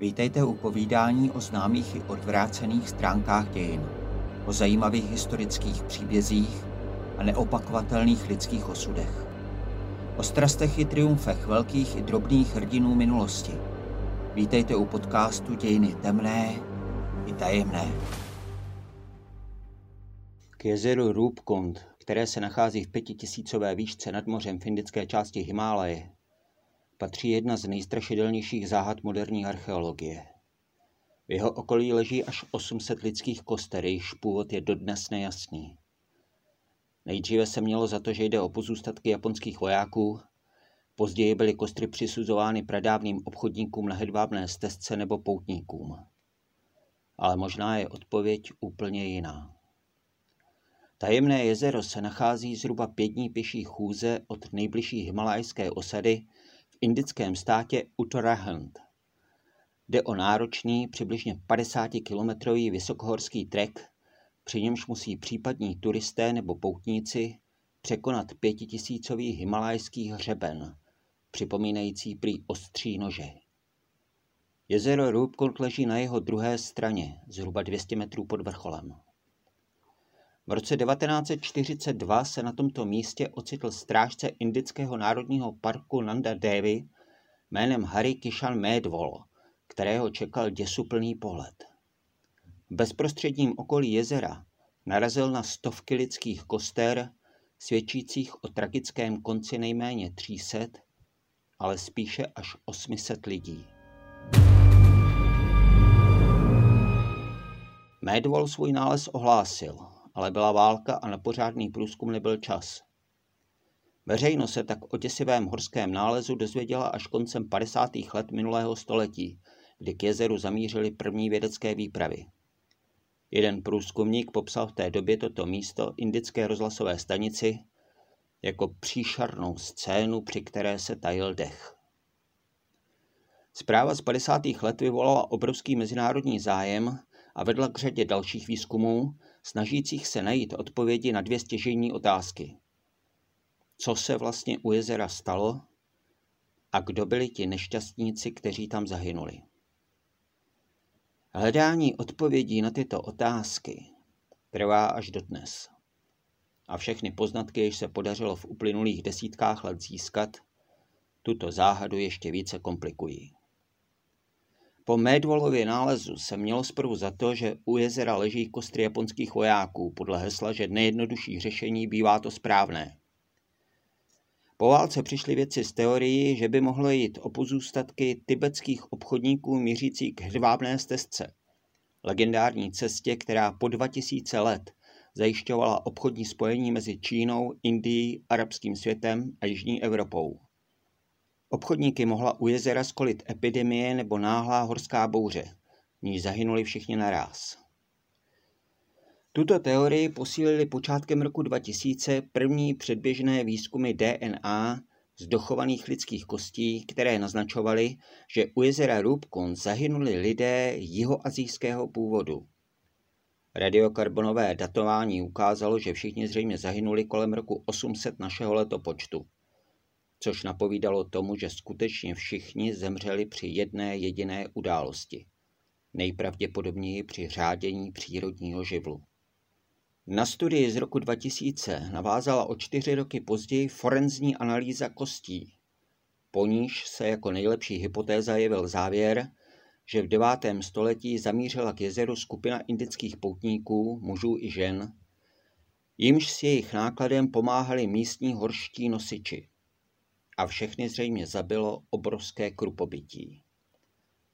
Vítejte u povídání o známých i odvrácených stránkách dějin, o zajímavých historických příbězích a neopakovatelných lidských osudech. O strastech i triumfech velkých i drobných hrdinů minulosti. Vítejte u podcastu Dějiny temné i tajemné. K jezeru Rupkund, které se nachází v pětitisícové výšce nad mořem v indické části Himálaje, patří jedna z nejstrašidelnějších záhad moderní archeologie. V jeho okolí leží až 800 lidských koster, jejichž původ je dodnes nejasný. Nejdříve se mělo za to, že jde o pozůstatky japonských vojáků, později byly kostry přisuzovány pradávným obchodníkům na hedvábné stezce nebo poutníkům. Ale možná je odpověď úplně jiná. Tajemné jezero se nachází zhruba pět dní pěší chůze od nejbližší himalajské osady indickém státě Uttarakhand. Jde o náročný, přibližně 50-kilometrový vysokohorský trek, při němž musí případní turisté nebo poutníci překonat pětitisícový himalajský hřeben, připomínající prý ostří nože. Jezero Rupkund leží na jeho druhé straně, zhruba 200 metrů pod vrcholem. V roce 1942 se na tomto místě ocitl strážce indického národního parku Nanda Devi jménem Hari Kishan Medvol, kterého čekal děsuplný pohled. V bezprostředním okolí jezera narazil na stovky lidských koster, svědčících o tragickém konci nejméně 300, ale spíše až 800 lidí. Medvol svůj nález ohlásil ale byla válka a na pořádný průzkum nebyl čas. Veřejnost se tak o děsivém horském nálezu dozvěděla až koncem 50. let minulého století, kdy k jezeru zamířily první vědecké výpravy. Jeden průzkumník popsal v té době toto místo indické rozhlasové stanici jako příšernou scénu, při které se tajil dech. Zpráva z 50. let vyvolala obrovský mezinárodní zájem a vedla k řadě dalších výzkumů, snažících se najít odpovědi na dvě stěžení otázky. Co se vlastně u jezera stalo a kdo byli ti nešťastníci, kteří tam zahynuli? Hledání odpovědí na tyto otázky trvá až dodnes. A všechny poznatky, jež se podařilo v uplynulých desítkách let získat, tuto záhadu ještě více komplikují. Po Medvolově nálezu se mělo zprvu za to, že u jezera leží kostry japonských vojáků, podle hesla, že nejjednodušší řešení bývá to správné. Po válce přišli věci z teorii, že by mohlo jít o pozůstatky tibetských obchodníků mířící k hedvábné stezce, legendární cestě, která po 2000 let zajišťovala obchodní spojení mezi Čínou, Indií, arabským světem a Jižní Evropou. Obchodníky mohla u jezera skolit epidemie nebo náhlá horská bouře, v níž zahynuli všichni naráz. Tuto teorii posílili počátkem roku 2000 první předběžné výzkumy DNA z dochovaných lidských kostí, které naznačovaly, že u jezera Rubkun zahynuli lidé jihoazijského původu. Radiokarbonové datování ukázalo, že všichni zřejmě zahynuli kolem roku 800 našeho letopočtu což napovídalo tomu, že skutečně všichni zemřeli při jedné jediné události, nejpravděpodobněji při řádění přírodního živlu. Na studii z roku 2000 navázala o čtyři roky později forenzní analýza kostí. Po níž se jako nejlepší hypotéza jevil závěr, že v 9. století zamířila k jezeru skupina indických poutníků, mužů i žen, jimž s jejich nákladem pomáhali místní horští nosiči a všechny zřejmě zabilo obrovské krupobytí.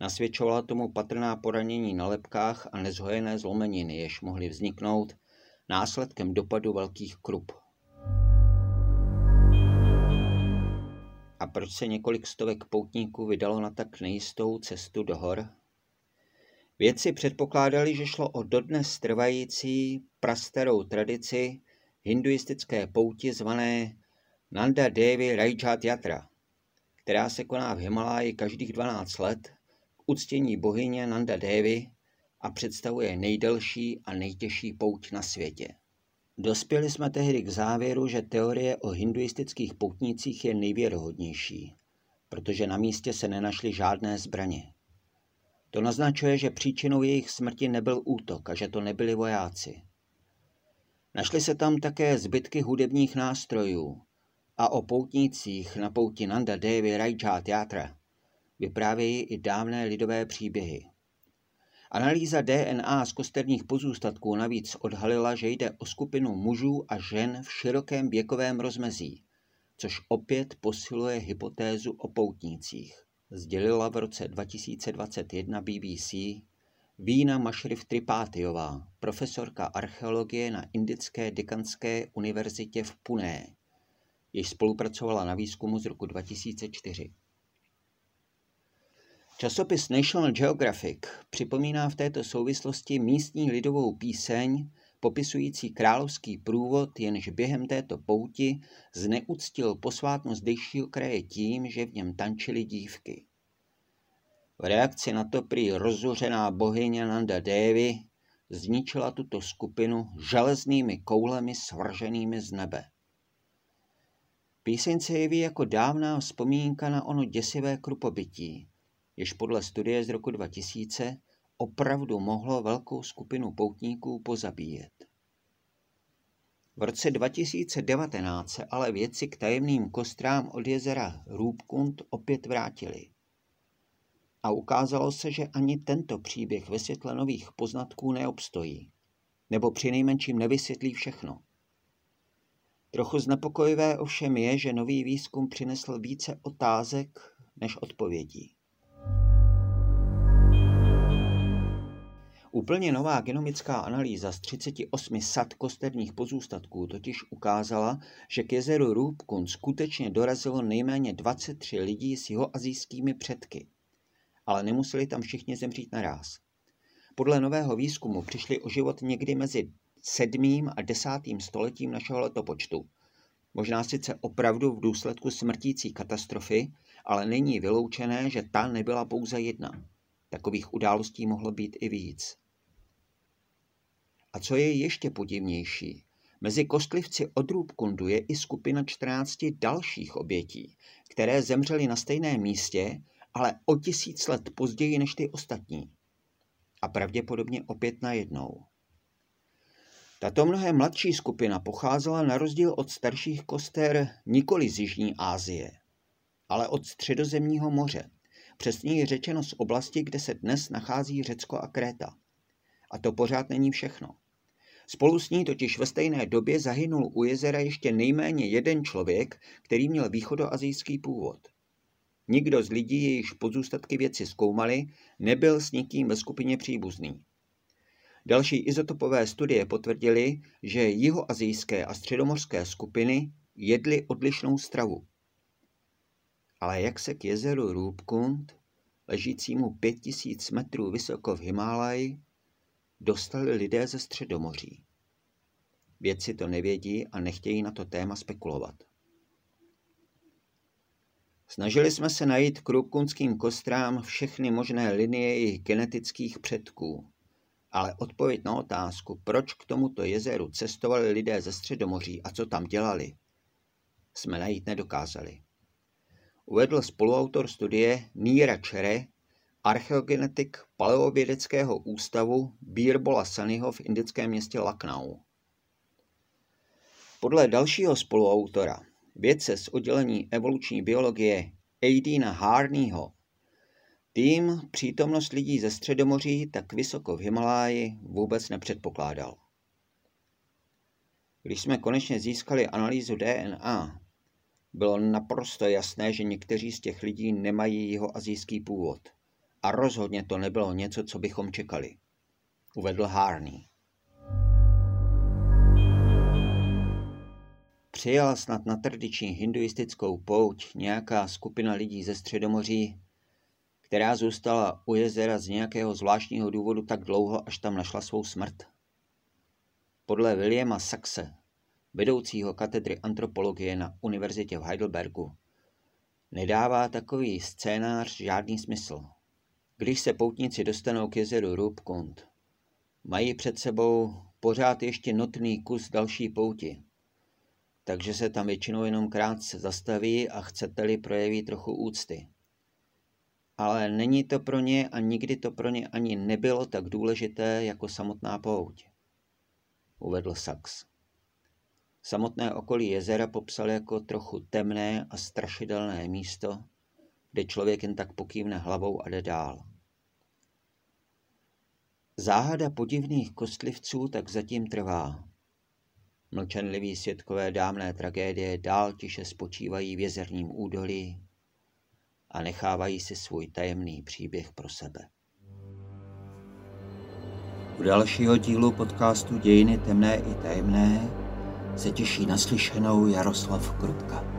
Nasvědčovala tomu patrná poranění na lepkách a nezhojené zlomeniny, jež mohly vzniknout následkem dopadu velkých krup. A proč se několik stovek poutníků vydalo na tak nejistou cestu do hor? Vědci předpokládali, že šlo o dodnes trvající prastarou tradici hinduistické pouti zvané Nanda Devi Rajchat Yatra, která se koná v Himaláji každých 12 let k uctění bohyně Nanda Devi a představuje nejdelší a nejtěžší pouť na světě. Dospěli jsme tehdy k závěru, že teorie o hinduistických poutnících je nejvěrohodnější, protože na místě se nenašly žádné zbraně. To naznačuje, že příčinou jejich smrti nebyl útok a že to nebyli vojáci. Našly se tam také zbytky hudebních nástrojů a o poutnících na pouti Nanda Devi Rajjat Yatra vyprávějí i dávné lidové příběhy. Analýza DNA z kosterních pozůstatků navíc odhalila, že jde o skupinu mužů a žen v širokém věkovém rozmezí, což opět posiluje hypotézu o poutnících. Sdělila v roce 2021 BBC Vína Mašrif Tripátiová, profesorka archeologie na Indické dekanské univerzitě v Puné, jež spolupracovala na výzkumu z roku 2004. Časopis National Geographic připomíná v této souvislosti místní lidovou píseň popisující královský průvod, jenž během této pouti zneuctil posvátnost dejšího kraje tím, že v něm tančily dívky. V reakci na to prý rozuřená bohyně Nanda Devi zničila tuto skupinu železnými koulemi svrženými z nebe. Píseň se jeví jako dávná vzpomínka na ono děsivé krupobytí, jež podle studie z roku 2000 opravdu mohlo velkou skupinu poutníků pozabíjet. V roce 2019 se ale věci k tajemným kostrám od jezera Růbkund opět vrátili. A ukázalo se, že ani tento příběh ve světle nových poznatků neobstojí, nebo přinejmenším nevysvětlí všechno. Trochu znepokojivé ovšem je, že nový výzkum přinesl více otázek než odpovědí. Úplně nová genomická analýza z 38 sad kosterních pozůstatků totiž ukázala, že k jezeru Růbkun skutečně dorazilo nejméně 23 lidí s jeho azijskými předky. Ale nemuseli tam všichni zemřít naraz. Podle nového výzkumu přišli o život někdy mezi 7. a 10. stoletím našeho letopočtu. Možná sice opravdu v důsledku smrtící katastrofy, ale není vyloučené, že ta nebyla pouze jedna. Takových událostí mohlo být i víc. A co je ještě podivnější, mezi kostlivci od Růbkundu je i skupina 14 dalších obětí, které zemřely na stejném místě, ale o tisíc let později než ty ostatní. A pravděpodobně opět najednou. Tato mnohem mladší skupina pocházela na rozdíl od starších koster nikoli z Jižní Asie, ale od středozemního moře, přesněji řečeno z oblasti, kde se dnes nachází Řecko a Kréta. A to pořád není všechno. Spolu s ní totiž ve stejné době zahynul u jezera ještě nejméně jeden člověk, který měl východoazijský původ. Nikdo z lidí, jejichž pozůstatky věci zkoumali, nebyl s nikým ve skupině příbuzný. Další izotopové studie potvrdily, že jihoazijské a středomořské skupiny jedly odlišnou stravu. Ale jak se k jezeru Růbkund, ležícímu 5000 metrů vysoko v Himálaji, dostali lidé ze Středomoří. Vědci to nevědí a nechtějí na to téma spekulovat. Snažili jsme se najít k rubkunským kostrám všechny možné linie jejich genetických předků, ale odpověď na otázku, proč k tomuto jezeru cestovali lidé ze Středomoří a co tam dělali, jsme najít nedokázali. Uvedl spoluautor studie Níra Čere archeogenetik Paleovědeckého ústavu Birbola Sanyho v indickém městě Lucknow. Podle dalšího spoluautora, vědce z oddělení evoluční biologie Aidina Harneyho, tým přítomnost lidí ze Středomoří tak vysoko v Himaláji vůbec nepředpokládal. Když jsme konečně získali analýzu DNA, bylo naprosto jasné, že někteří z těch lidí nemají jeho azijský původ – a rozhodně to nebylo něco, co bychom čekali, uvedl Harney. Přijela snad na tradiční hinduistickou pouť nějaká skupina lidí ze Středomoří, která zůstala u jezera z nějakého zvláštního důvodu tak dlouho, až tam našla svou smrt. Podle Williama Saxe, vedoucího katedry antropologie na univerzitě v Heidelbergu, nedává takový scénář žádný smysl. Když se poutníci dostanou k jezeru Rubkund, mají před sebou pořád ještě notný kus další pouti, takže se tam většinou jenom krátce zastaví a chcete-li projeví trochu úcty. Ale není to pro ně a nikdy to pro ně ani nebylo tak důležité jako samotná pouť, uvedl Sachs. Samotné okolí jezera popsal jako trochu temné a strašidelné místo, kde člověk jen tak pokývne hlavou a jde dál. Záhada podivných kostlivců tak zatím trvá. Mlčenliví svědkové dámné tragédie dál tiše spočívají v jezerním údolí a nechávají si svůj tajemný příběh pro sebe. U dalšího dílu podcastu Dějiny temné i tajemné se těší naslyšenou Jaroslav Krutka.